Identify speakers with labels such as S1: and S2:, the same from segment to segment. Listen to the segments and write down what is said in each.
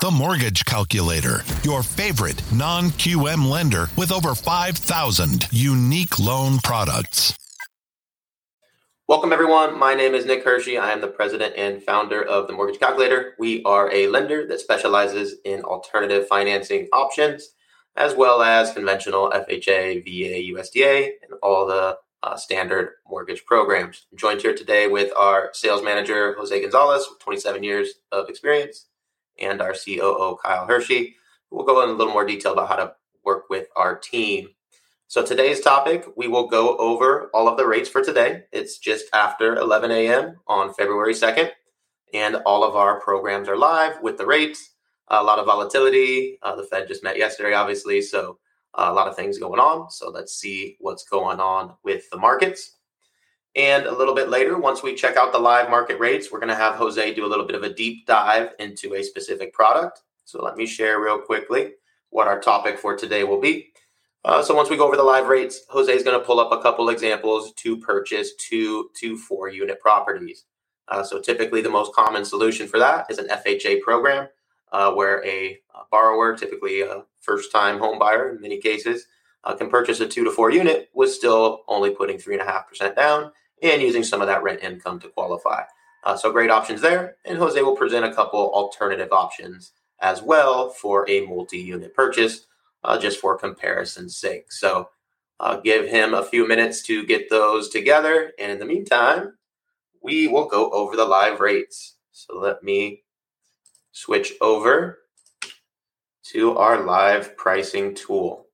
S1: The Mortgage Calculator, your favorite non QM lender with over 5,000 unique loan products.
S2: Welcome, everyone. My name is Nick Hiersche. I am the president and founder of the Mortgage Calculator. We are a lender that specializes in alternative financing options, as well as conventional FHA, VA, USDA, and all the uh, standard mortgage programs. I'm joined here today with our sales manager, Jose Gonzalez, with 27 years of experience, and our COO, Kyle Hiersche. We'll go in a little more detail about how to work with our team. So, today's topic, we will go over all of the rates for today. It's just after 11 a.m. on February 2nd, and all of our programs are live with the rates. A lot of volatility. Uh, the Fed just met yesterday, obviously. So, uh, a lot of things going on. So, let's see what's going on with the markets. And a little bit later, once we check out the live market rates, we're going to have Jose do a little bit of a deep dive into a specific product. So let me share real quickly what our topic for today will be. Uh, so once we go over the live rates, Jose is going to pull up a couple examples to purchase two to four unit properties. Uh, so typically, the most common solution for that is an FHA program, uh, where a, borrower, typically a first-time home buyer in many cases, uh, can purchase a two to four unit with still only putting three and a half percent down and using some of that rent income to qualify. Uh, so great options there. And Jose will present a couple alternative options as well for a multi-unit purchase, uh, just for comparison's sake. So uh, give him a few minutes to get those together. And in the meantime, we will go over the live rates. So let me switch over to our live pricing tool.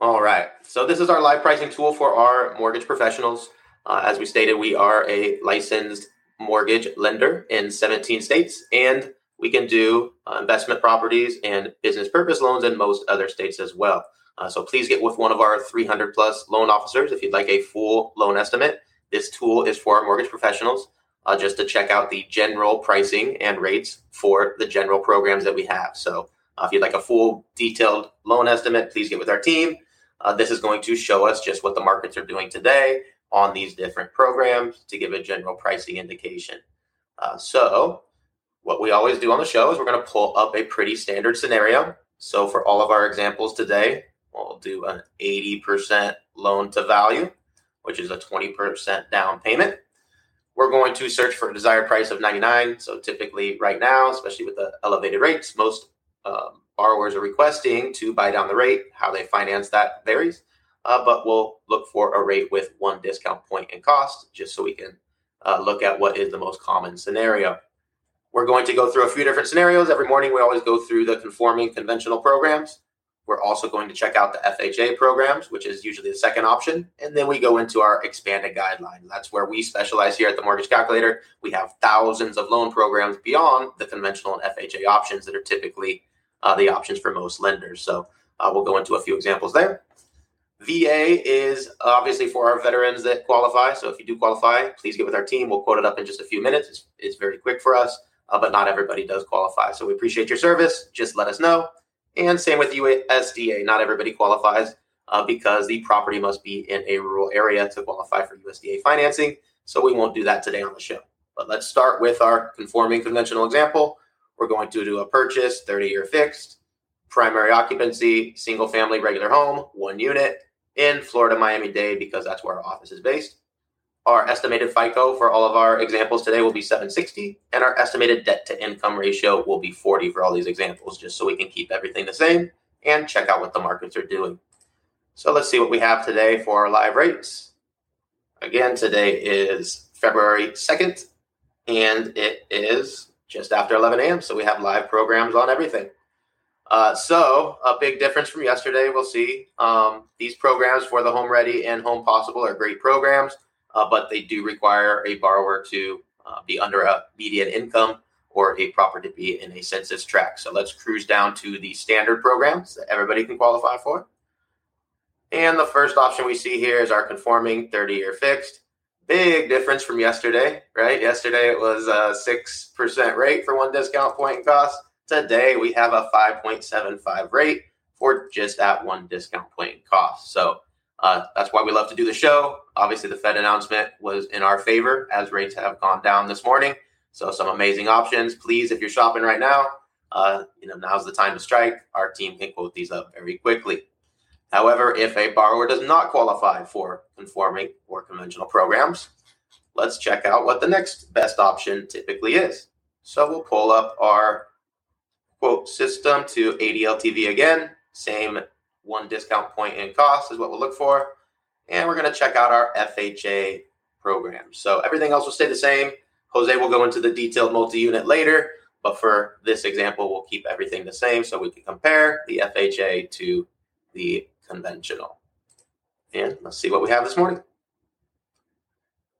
S2: All right. So this is our live pricing tool for our mortgage professionals. Uh, as we stated, we are a licensed mortgage lender in 17 states, and we can do uh, investment properties and business purpose loans in most other states as well. Uh, so please get with one of our 300 plus loan officers if you'd like a full loan estimate. This tool is for our mortgage professionals uh, just to check out the general pricing and rates for the general programs that we have. So uh, if you'd like a full detailed loan estimate, please get with our team. Uh, this is going to show us just what the markets are doing today on these different programs to give a general pricing indication. Uh, so, what we always do on the show is we're going to pull up a pretty standard scenario. So, for all of our examples today, we'll do an 80% loan to value, which is a 20% down payment. We're going to search for a desired price of 99. So, typically, right now, especially with the elevated rates, most um, borrowers are requesting to buy down the rate. How they finance that varies, uh, but we'll look for a rate with one discount point in cost just so we can uh, look at what is the most common scenario. We're going to go through a few different scenarios. Every morning, we always go through the conforming conventional programs. We're also going to check out the FHA programs, which is usually the second option. And then we go into our expanded guideline. That's where we specialize here at the Mortgage Calculator. We have thousands of loan programs beyond the conventional and FHA options that are typically uh, the options for most lenders. So uh, we'll go into a few examples there. VA is obviously for our veterans that qualify. So if you do qualify, please get with our team. We'll quote it up in just a few minutes. It's, it's very quick for us, uh, but not everybody does qualify. So we appreciate your service. Just let us know. And same with USDA. Not everybody qualifies uh, because the property must be in a rural area to qualify for USDA financing. So we won't do that today on the show. But let's start with our conforming conventional example. We're going to do a purchase, 30 year fixed, primary occupancy, single family, regular home, one unit in Florida, Miami Dade, because that's where our office is based. Our estimated FICO for all of our examples today will be 760, and our estimated debt to income ratio will be 40 for all these examples, just so we can keep everything the same and check out what the markets are doing. So let's see what we have today for our live rates. Again, today is February 2nd, and it is just after 11 a.m. So we have live programs on everything. Uh, so a big difference from yesterday. We'll see. Um, these programs for the Home Ready and Home Possible are great programs, uh, but they do require a borrower to uh, be under a median income or a property to be in a census tract. So let's cruise down to the standard programs that everybody can qualify for. And the first option we see here is our conforming 30 year fixed big difference from yesterday, right? Yesterday it was a 6% rate for one discount point in cost. Today we have a 5.75 rate for just that one discount point in cost. So uh, that's why we love to do the show. Obviously, the Fed announcement was in our favor as rates have gone down this morning. So some amazing options. Please, if you're shopping right now, uh, you know now's the time to strike. Our team can quote these up very quickly. However, if a borrower does not qualify for conforming or conventional programs, let's check out what the next best option typically is. So we'll pull up our quote system to 80 LTV again. Same one discount point in cost is what we'll look for. And we're going to check out our FHA program. So everything else will stay the same. Jose will go into the detailed multi-unit later, but for this example, we'll keep everything the same so we can compare the FHA to the conventional. And let's see what we have this morning.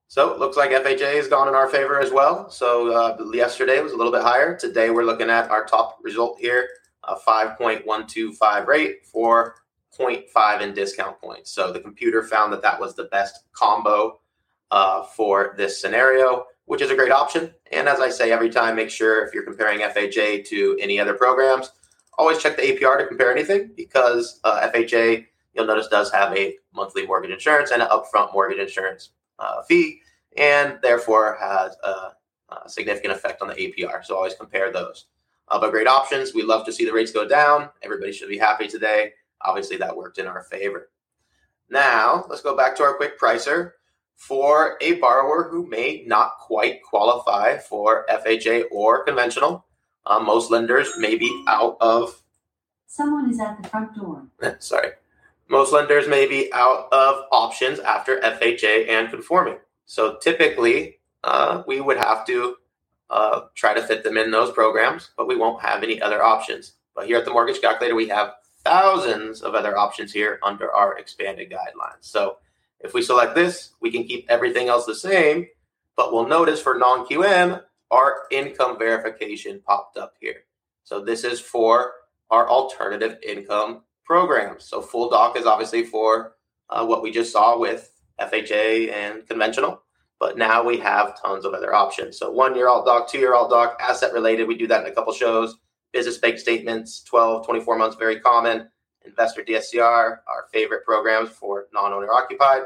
S2: So it looks like FHA has gone in our favor as well. So uh, yesterday was a little bit higher. Today we're looking at our top result here, a 5.125 rate for 0.5 in discount points. So the computer found that that was the best combo uh, for this scenario, which is a great option. And as I say every time, make sure if you're comparing FHA to any other programs, always check the APR to compare anything because uh, FHA, you'll notice, does have a monthly mortgage insurance and an upfront mortgage insurance uh, fee, and therefore has a, a, significant effect on the APR. So always compare those. Uh, but great options. We love to see the rates go down. Everybody should be happy today. Obviously, that worked in our favor. Now, let's go back to our quick pricer for a borrower who may not quite qualify for FHA or conventional. Uh, most lenders may be out of.
S3: Someone is at the front door.
S2: Sorry. Most lenders may be out of options after FHA and conforming. So typically, uh, we would have to uh, try to fit them in those programs, but we won't have any other options. But here at the Mortgage Calculator, we have thousands of other options here under our expanded guidelines. So if we select this, we can keep everything else the same, but we'll notice for non QM, our income verification popped up here. So this is for our alternative income programs. So full doc is obviously for uh, what we just saw with FHA and conventional, but now we have tons of other options. So one year alt doc, two year alt doc, asset related. We do that in a couple shows. Business bank statements, 12, 24 months, very common. Investor DSCR, our favorite programs for non owner occupied.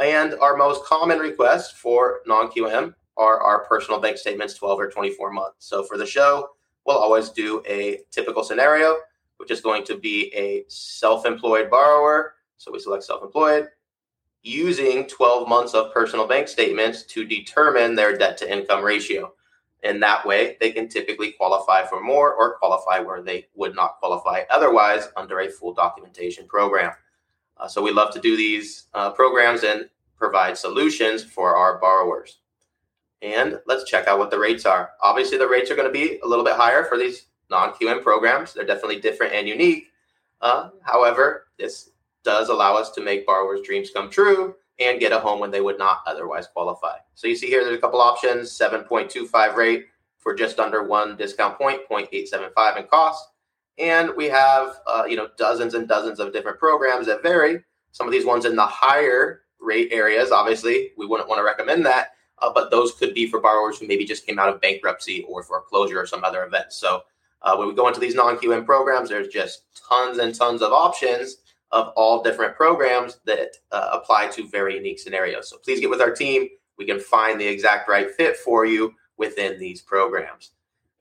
S2: And our most common request for non QM are our personal bank statements, 12 or 24 months. So for the show, we'll always do a typical scenario, which is going to be a self employed borrower. So we select self employed using 12 months of personal bank statements to determine their debt to income ratio. In that way, they can typically qualify for more or qualify where they would not qualify otherwise under a full documentation program. Uh, so we love to do these uh, programs and provide solutions for our borrowers. And let's check out what the rates are. Obviously, the rates are going to be a little bit higher for these non QM programs. They're definitely different and unique. Uh, however, this does allow us to make borrowers' dreams come true and get a home when they would not otherwise qualify. So you see here, there's a couple options 7.25 rate for just under one discount point, 0.875 in cost. And we have, uh, you know, dozens and dozens of different programs that vary. Some of these ones in the higher rate areas, obviously, we wouldn't want to recommend that. Uh, but those could be for borrowers who maybe just came out of bankruptcy or foreclosure or some other event. So uh, when we go into these non-QM programs, there's just tons and tons of options of all different programs that uh, apply to very unique scenarios. So please get with our team. We can find the exact right fit for you within these programs.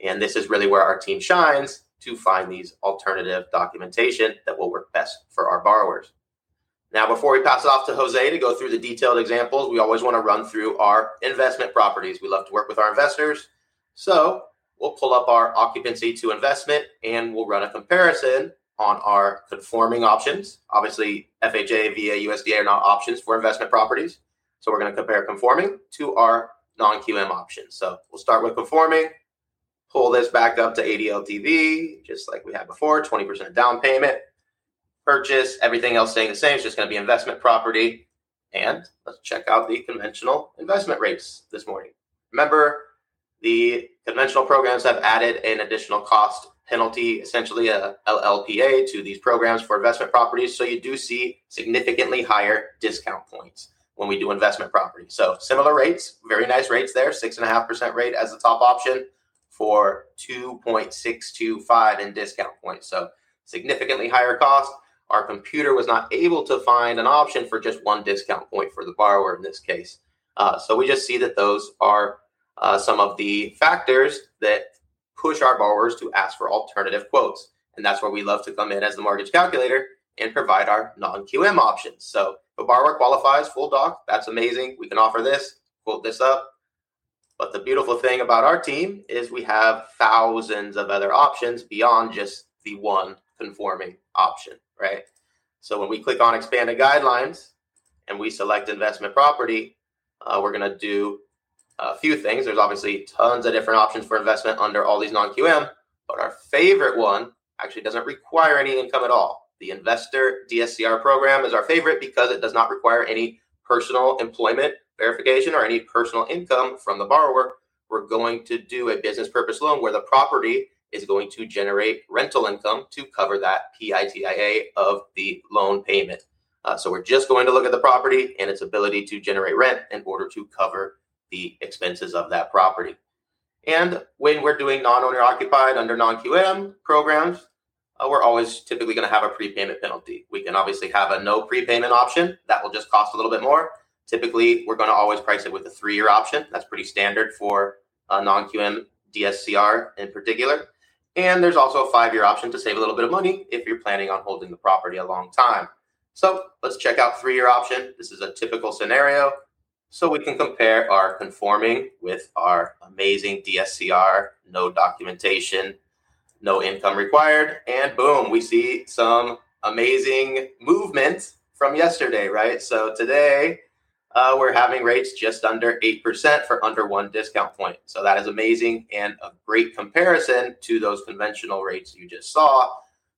S2: And this is really where our team shines to find these alternative documentation that will work best for our borrowers. Now, before we pass it off to Jose to go through the detailed examples, we always want to run through our investment properties. We love to work with our investors. So we'll pull up our occupancy to investment and we'll run a comparison on our conforming options. Obviously, FHA, VA, USDA are not options for investment properties. So we're going to compare conforming to our non QM options. So we'll start with conforming, pull this back up to 80 LTV, just like we had before 20% down payment, purchase, everything else staying the same. It's just going to be investment property. And let's check out the conventional investment rates this morning. Remember, the conventional programs have added an additional cost penalty, essentially a LLPA to these programs for investment properties. So you do see significantly higher discount points when we do investment properties. So similar rates, very nice rates there, six and a half percent rate as the top option for 2.625 in discount points. So significantly higher cost. Our computer was not able to find an option for just one discount point for the borrower in this case. Uh, so we just see that those are uh, some of the factors that push our borrowers to ask for alternative quotes. And that's where we love to come in as the mortgage calculator and provide our non QM options. So if a borrower qualifies full doc, that's amazing. We can offer this, quote this up. But the beautiful thing about our team is we have thousands of other options beyond just the one conforming option, right? So when we click on expanded guidelines and we select investment property, uh, we're going to do a few things. There's obviously tons of different options for investment under all these non QM, but our favorite one actually doesn't require any income at all. The investor DSCR program is our favorite because it does not require any personal employment verification or any personal income from the borrower. We're going to do a business purpose loan where the property is going to generate rental income to cover that PITIA of the loan payment. Uh, so we're just going to look at the property and its ability to generate rent in order to cover the expenses of that property. And when we're doing non-owner occupied under non-QM programs, uh, we're always typically going to have a prepayment penalty. We can obviously have a no prepayment option that will just cost a little bit more. Typically, we're going to always price it with a three-year option. That's pretty standard for a non-QM DSCR in particular. And there's also a five-year option to save a little bit of money if you're planning on holding the property a long time. So let's check out three-year option. This is a typical scenario. So we can compare our conforming with our amazing DSCR, no documentation, no income required. And boom, we see some amazing movement from yesterday, right? So today uh, we're having rates just under 8% for under one discount point. So that is amazing and a great comparison to those conventional rates you just saw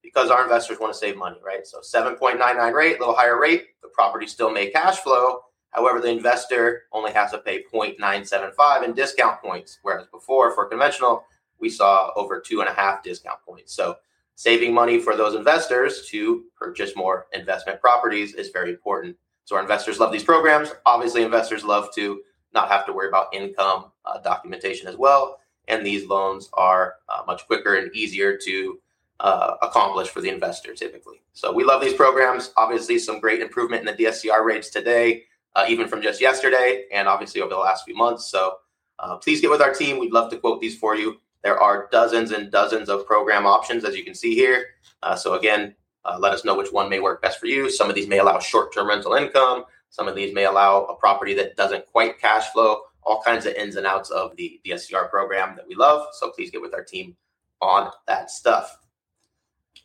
S2: because our investors want to save money, right? So 7.99 rate, a little higher rate, the property still may cash flow. However, the investor only has to pay 0.975 in discount points, whereas before for conventional, we saw over two and a half discount points. So saving money for those investors to purchase more investment properties is very important. So our investors love these programs. Obviously, investors love to not have to worry about income uh, documentation as well. And these loans are uh, much quicker and easier to uh, accomplish for the investor typically. So we love these programs. Obviously, some great improvement in the DSCR rates today, uh, even from just yesterday, and obviously over the last few months. So uh, please get with our team. We'd love to quote these for you. There are dozens and dozens of program options, as you can see here. Uh, so again, uh, let us know which one may work best for you. Some of these may allow short-term rental income. Some of these may allow a property that doesn't quite cash flow. All kinds of ins and outs of the DSCR program that we love. So please get with our team on that stuff.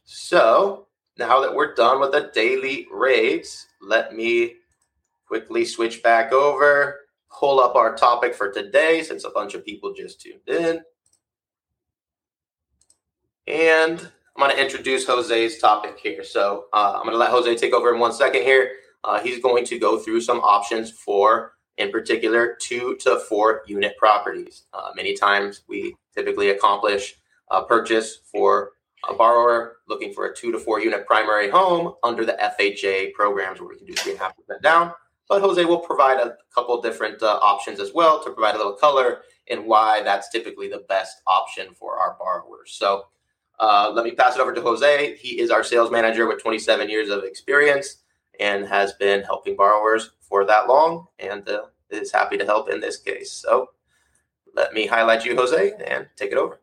S2: So now that we're done with the daily rates, let me quickly switch back over, pull up our topic for today since a bunch of people just tuned in. And I'm going to introduce Jose's topic here. So uh, I'm going to let Jose take over in one second here. Uh, he's going to go through some options for, in particular, two to four unit properties. Uh, many times we typically accomplish a purchase for a borrower looking for a two to four unit primary home under the FHA programs where we can do three and a half percent down. But Jose will provide a couple different uh, options as well to provide a little color in why that's typically the best option for our borrowers. So uh, let me pass it over to Jose. He is our sales manager with 27 years of experience and has been helping borrowers for that long and uh, is happy to help in this case. So let me highlight you, Jose, and take it over.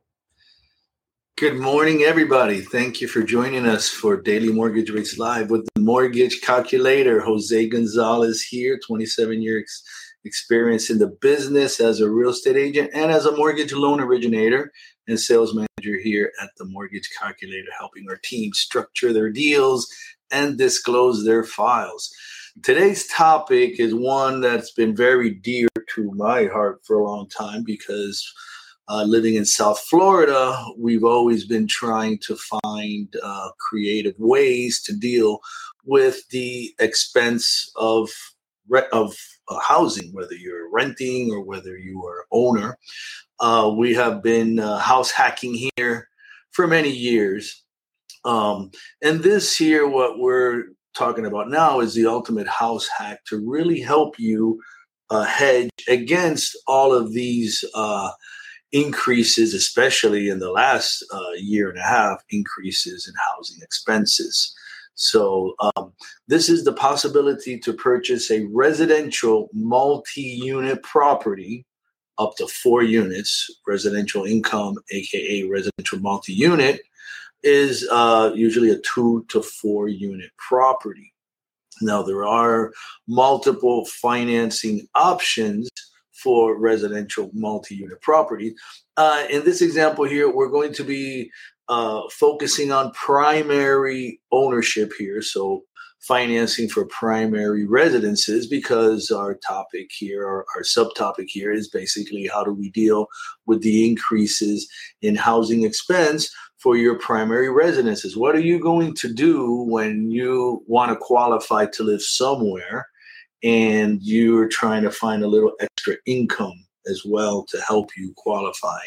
S4: Good morning, everybody. Thank you for joining us for Daily Mortgage Rates Live with the Mortgage Calculator. Jose Gonzalez here, 27 years experience in the business as a real estate agent and as a mortgage loan originator and sales manager here at the Mortgage Calculator, helping our team structure their deals and disclose their files. Today's topic is one that's been very dear to my heart for a long time because uh, living in South Florida, we've always been trying to find uh, creative ways to deal with the expense of of uh, housing, whether you're renting or whether you are owner. Uh, we have been uh, house hacking here for many years, um, and this here, what we're talking about now, is the ultimate house hack to really help you uh, hedge against all of these increases, especially in the last uh, year and a half, increases in housing expenses. So, um, this is the possibility to purchase a residential multi unit property up to four units, residential income, aka residential multi unit, is uh, usually a two to four unit property. Now, there are multiple financing options for residential multi unit properties. Uh, in this example here, we're going to be uh, focusing on primary ownership here. So, financing for primary residences because our topic here, our, our subtopic here is basically how do we deal with the increases in housing expense for your primary residences. What are you going to do when you want to qualify to live somewhere and you're trying to find a little extra income as well to help you qualify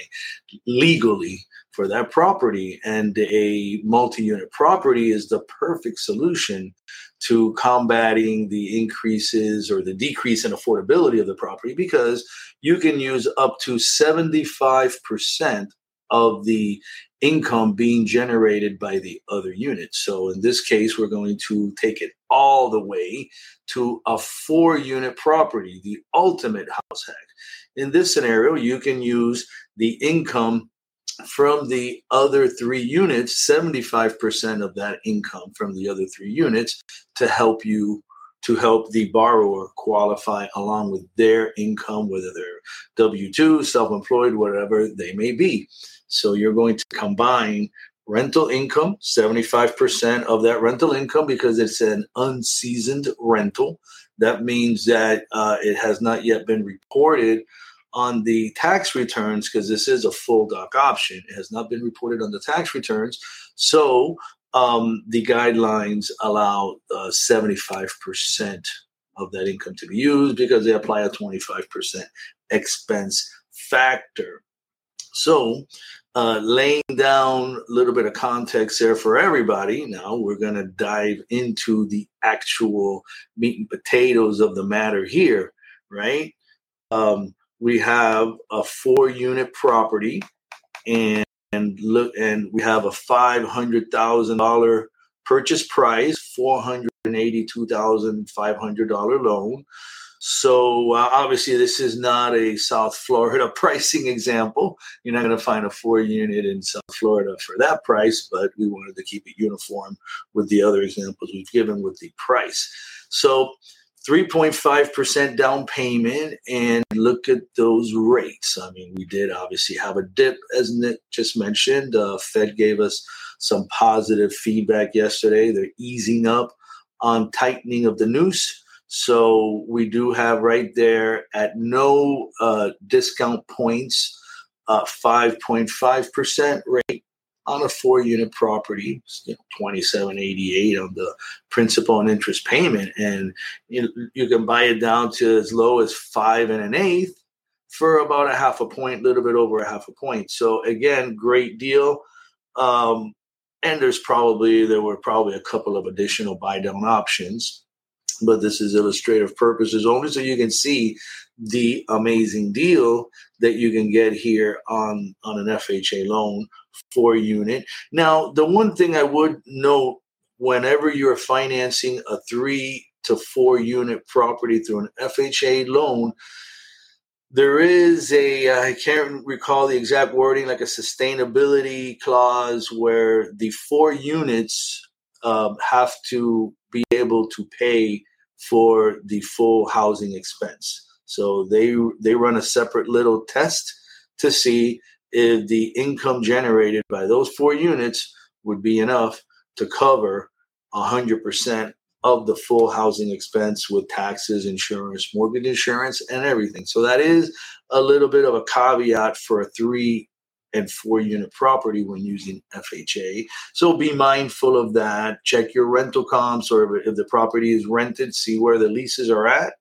S4: legally for that property. And a multi unit property is the perfect solution to combating the increases or the decrease in affordability of the property because you can use up to 75% of the income being generated by the other units. So in this case, we're going to take it all the way to a four unit property, the ultimate house hack. In this scenario, you can use the income from the other three units, 75% of that income from the other three units to help you to help the borrower qualify along with their income, whether they're W 2, self employed, whatever they may be. So you're going to combine rental income, 75% of that rental income, because it's an unseasoned rental. That means that uh, it has not yet been reported on the tax returns because this is a full doc option. It has not been reported on the tax returns. So um, the guidelines allow uh, 75% of that income to be used because they apply a 25% expense factor. So, uh, laying down a little bit of context there for everybody, now we're going to dive into the actual meat and potatoes of the matter here, right? Um, we have a four unit property and and look and we have a five hundred thousand dollar purchase price, four hundred and eighty two thousand five hundred dollar loan. So uh, obviously, this is not a South Florida pricing example. You're not going to find a four unit in South Florida for that price, but we wanted to keep it uniform with the other examples we've given with the price. So 3.5% down payment and look at those rates. I mean, we did obviously have a dip, as Nick just mentioned. Uh, Fed gave us some positive feedback yesterday. They're easing up on tightening of the noose. So we do have right there at no uh, discount points, uh, 5.5% rate on a four unit property, you know, 2788 on the principal and interest payment. And you, you can buy it down to as low as five and an eighth for about a half a point, a little bit over a half a point. So again, great deal. Um, and there's probably, there were probably a couple of additional buy down options, but this is illustrative purposes only so you can see the amazing deal that you can get here on, on an FHA loan four unit. Now, the one thing I would note whenever you're financing a three to four unit property through an FHA loan, there is a I can't recall the exact wording, like a sustainability clause where the four units um, have to be able to pay for the full housing expense. So they they run a separate little test to see if the income generated by those four units would be enough to cover 100% of the full housing expense with taxes, insurance, mortgage insurance, and everything. So that is a little bit of a caveat for a three and four unit property when using FHA. So be mindful of that. Check your rental comps or if the property is rented, see where the leases are at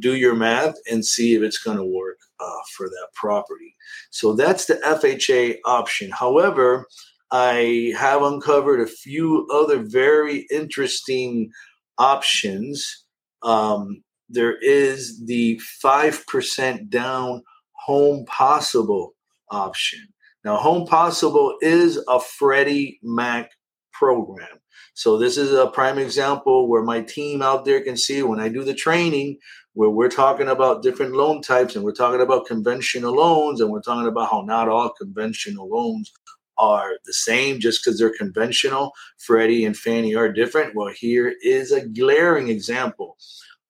S4: do your math and see if it's going to work uh, for that property. So that's the FHA option. However, I have uncovered a few other very interesting options. Um, there is the 5% down Home Possible option. Now, Home Possible is a Freddie Mac program. So this is a prime example where my team out there can see when I do the training, where we're talking about different loan types and we're talking about conventional loans and we're talking about how not all conventional loans are the same just because they're conventional. Freddie and Fannie are different. Well, here is a glaring example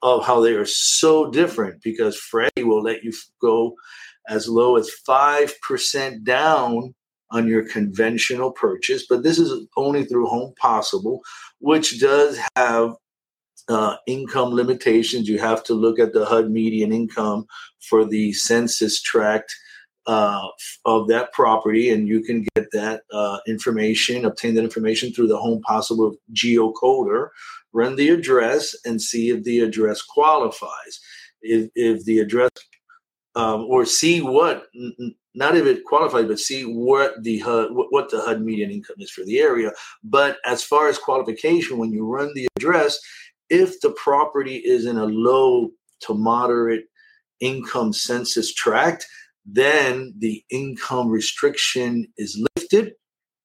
S4: of how they are so different because Freddie will let you go as low as 5% down on your conventional purchase, but this is only through Home Possible, which does have uh, income limitations. You have to look at the HUD median income for the census tract uh, of that property, and you can get that uh, information, obtain that information through the Home Possible geocoder. Run the address and see if the address qualifies. If, if the address um, or see what not if it qualifies, but see what the HUD what the HUD median income is for the area. But as far as qualification, when you run the address, if the property is in a low to moderate income census tract, then the income restriction is lifted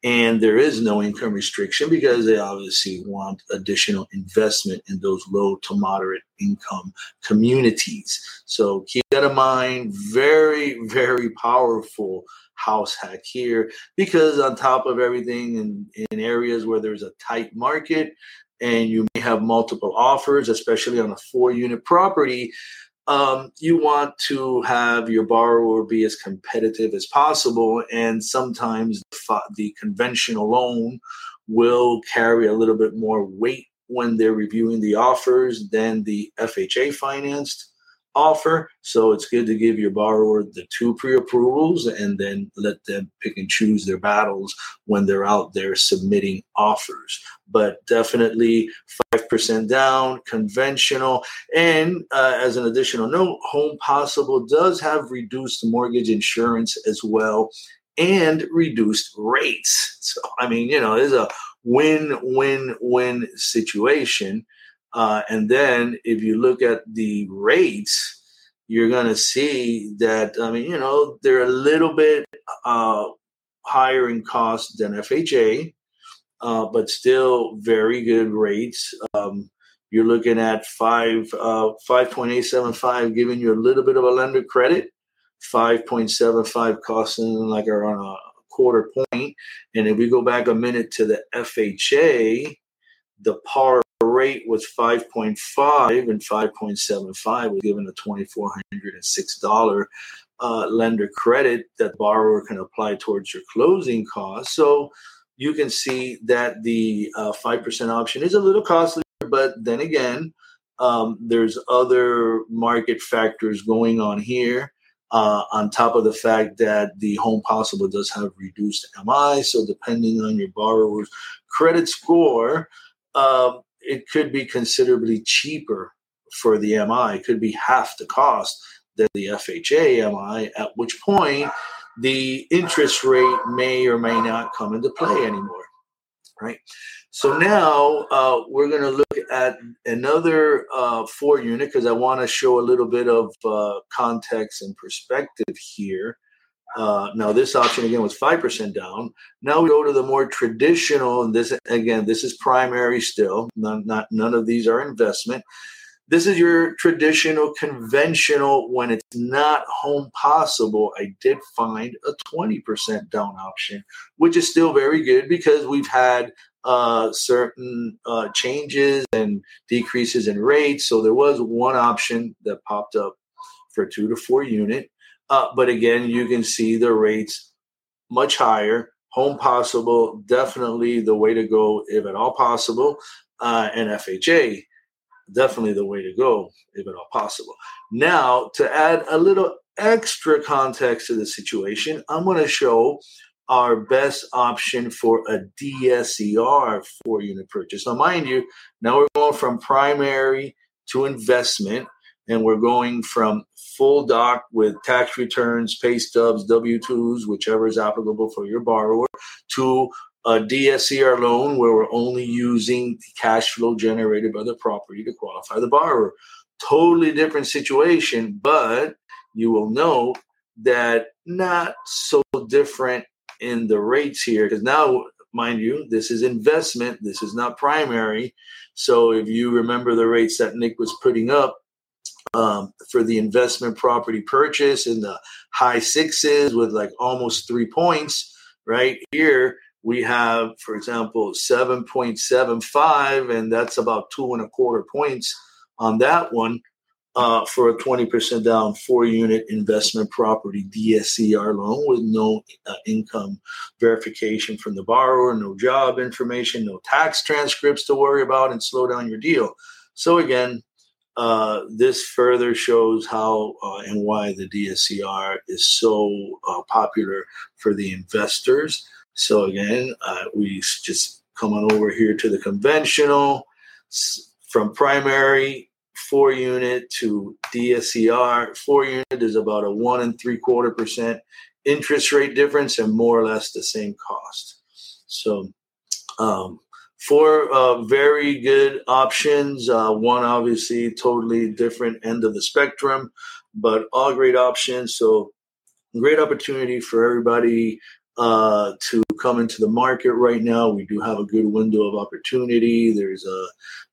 S4: and there is no income restriction because they obviously want additional investment in those low to moderate income communities. So keep that in mind. Very, very powerful house hack here because on top of everything in, in areas where there's a tight market and you may have multiple offers, especially on a four unit property, um, you want to have your borrower be as competitive as possible. And sometimes the conventional loan will carry a little bit more weight when they're reviewing the offers than the FHA financed offer. So it's good to give your borrower the two pre approvals and then let them pick and choose their battles when they're out there submitting offers. But definitely 5% down, conventional. And uh, as an additional note, Home Possible does have reduced mortgage insurance as well and reduced rates. So, I mean, you know, it's a win win win situation. Uh, and then if you look at the rates, you're going to see that, I mean, you know, they're a little bit uh, higher in cost than FHA, uh, but still very good rates. Um, you're looking at five uh, 5.875 giving you a little bit of a lender credit 5.75 costing like around a quarter point. point and if we go back a minute to the fha the par rate was 5.5 and 5.75 was given a $2,406 uh, lender credit that borrower can apply towards your closing costs. So you can see that the uh, 5% option is a little costly, but then again, um, there's other market factors going on here. Uh, on top of the fact that the Home Possible does have reduced MI. So, depending on your borrower's credit score, um, it could be considerably cheaper for the MI. It could be half the cost than the FHA MI, at which point the interest rate may or may not come into play anymore. Right. So now uh, we're going to look at another uh, four unit because I want to show a little bit of uh, context and perspective here. Uh, now this option again was 5% down. Now we go to the more traditional, and this again, this is primary still. None, not, none of these are investment. This is your traditional conventional when it's not home possible. I did find a 20% down option, which is still very good because we've had uh, certain uh, changes and decreases in rates. So there was one option that popped up for two to four unit. Uh, but again, you can see the rates much higher. Home possible, definitely the way to go, if at all possible. Uh, and FHA, definitely the way to go, if at all possible. Now, to add a little extra context to the situation, I'm going to show our best option for a DSCR four unit purchase. Now, mind you, now we're going from primary to investment and we're going from full doc with tax returns, pay stubs, W 2s, whichever is applicable for your borrower, to a DSCR loan where we're only using the cash flow generated by the property to qualify the borrower. Totally different situation, but you will note that not so different in the rates here because now mind you this is investment this is not primary so if you remember the rates that nick was putting up um, for the investment property purchase in the high sixes with like almost three points. Right here, we have, for example, 7.75, and that's about two and a quarter points on that one uh, for a 20% down four unit investment property DSCR loan with no uh, income verification from the borrower, no job information, no tax transcripts to worry about, and slow down your deal. So, again, uh, this further shows how uh, and why the DSCR is so uh, popular for the investors. So, again, uh, we just come on over here to the conventional from primary four unit to DSCR. Four unit is about a one and three quarter percent interest rate difference and more or less the same cost. So, um, four uh, very good options. Uh, one obviously totally different end of the spectrum, but all great options. So, great opportunity for everybody uh, to come into the market right now. We do have a good window of opportunity. There's a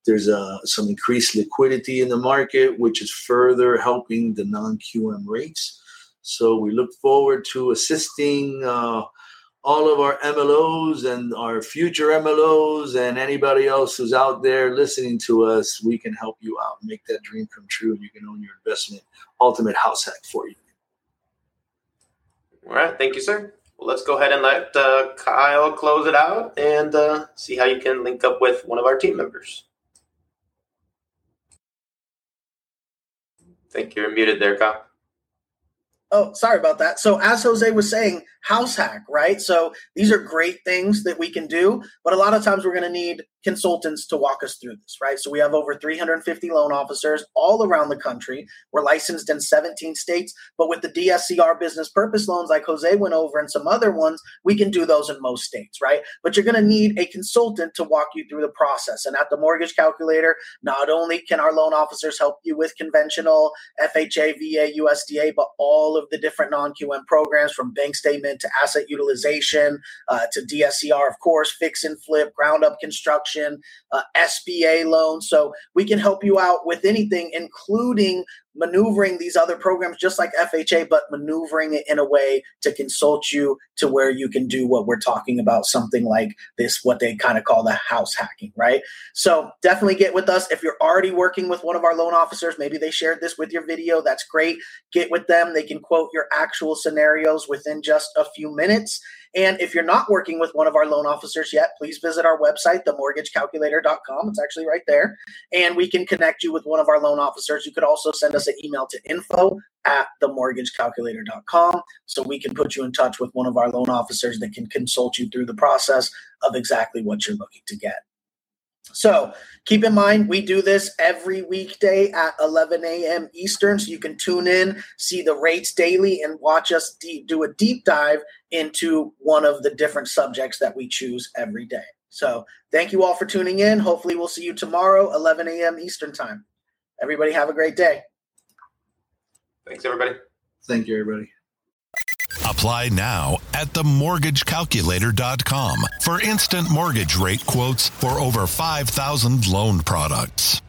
S4: there's a, some increased liquidity in the market, which is further helping the non QM rates. So we look forward to assisting uh, all of our MLOs and our future MLOs and anybody else who's out there listening to us. We can help you out, make that dream come true. And you can own your investment ultimate house hack for you.
S2: All right. Thank you, sir. Well, let's go ahead and let uh, Kyle close it out and uh, see how you can link up with one of our team members. I think you're muted there, Kyle.
S5: Oh, sorry about that. So, as Jose was saying, house hack, right? So, these are great things that we can do, but a lot of times we're going to need consultants to walk us through this, right? So we have over 350 loan officers all around the country. We're licensed in 17 states, but with the DSCR business purpose loans, like Jose went over, and some other ones, we can do those in most states, right? But you're going to need a consultant to walk you through the process. And at the mortgage calculator, not only can our loan officers help you with conventional FHA, VA, USDA, but all of the different non QM programs from bank statement to asset utilization uh, to DSCR, of course, fix and flip, ground up construction uh, SBA loans. So we can help you out with anything, including maneuvering these other programs just like FHA, but maneuvering it in a way to consult you to where you can do what we're talking about, something like this, what they kind of call the house hacking, right? So definitely get with us. If you're already working with one of our loan officers, maybe they shared this with your video, that's great. Get with them. They can quote your actual scenarios within just a few minutes. And if you're not working with one of our loan officers yet, please visit our website, themortgagecalculator.com. It's actually right there. And we can connect you with one of our loan officers. You could also send us us an email to info at themortgagecalculator.com so we can put you in touch with one of our loan officers that can consult you through the process of exactly what you're looking to get. So keep in mind, we do this every weekday at 11 a.m. Eastern. So you can tune in, see the rates daily, and watch us do a deep dive into one of the different subjects that we choose every day. So thank you all for tuning in. Hopefully, we'll see you tomorrow, 11 a.m. Eastern Time. Everybody, have a great day.
S2: Thanks, everybody.
S4: Thank you, everybody.
S1: Apply now at themortgagecalculator.com for instant mortgage rate quotes for over 5,000 loan products.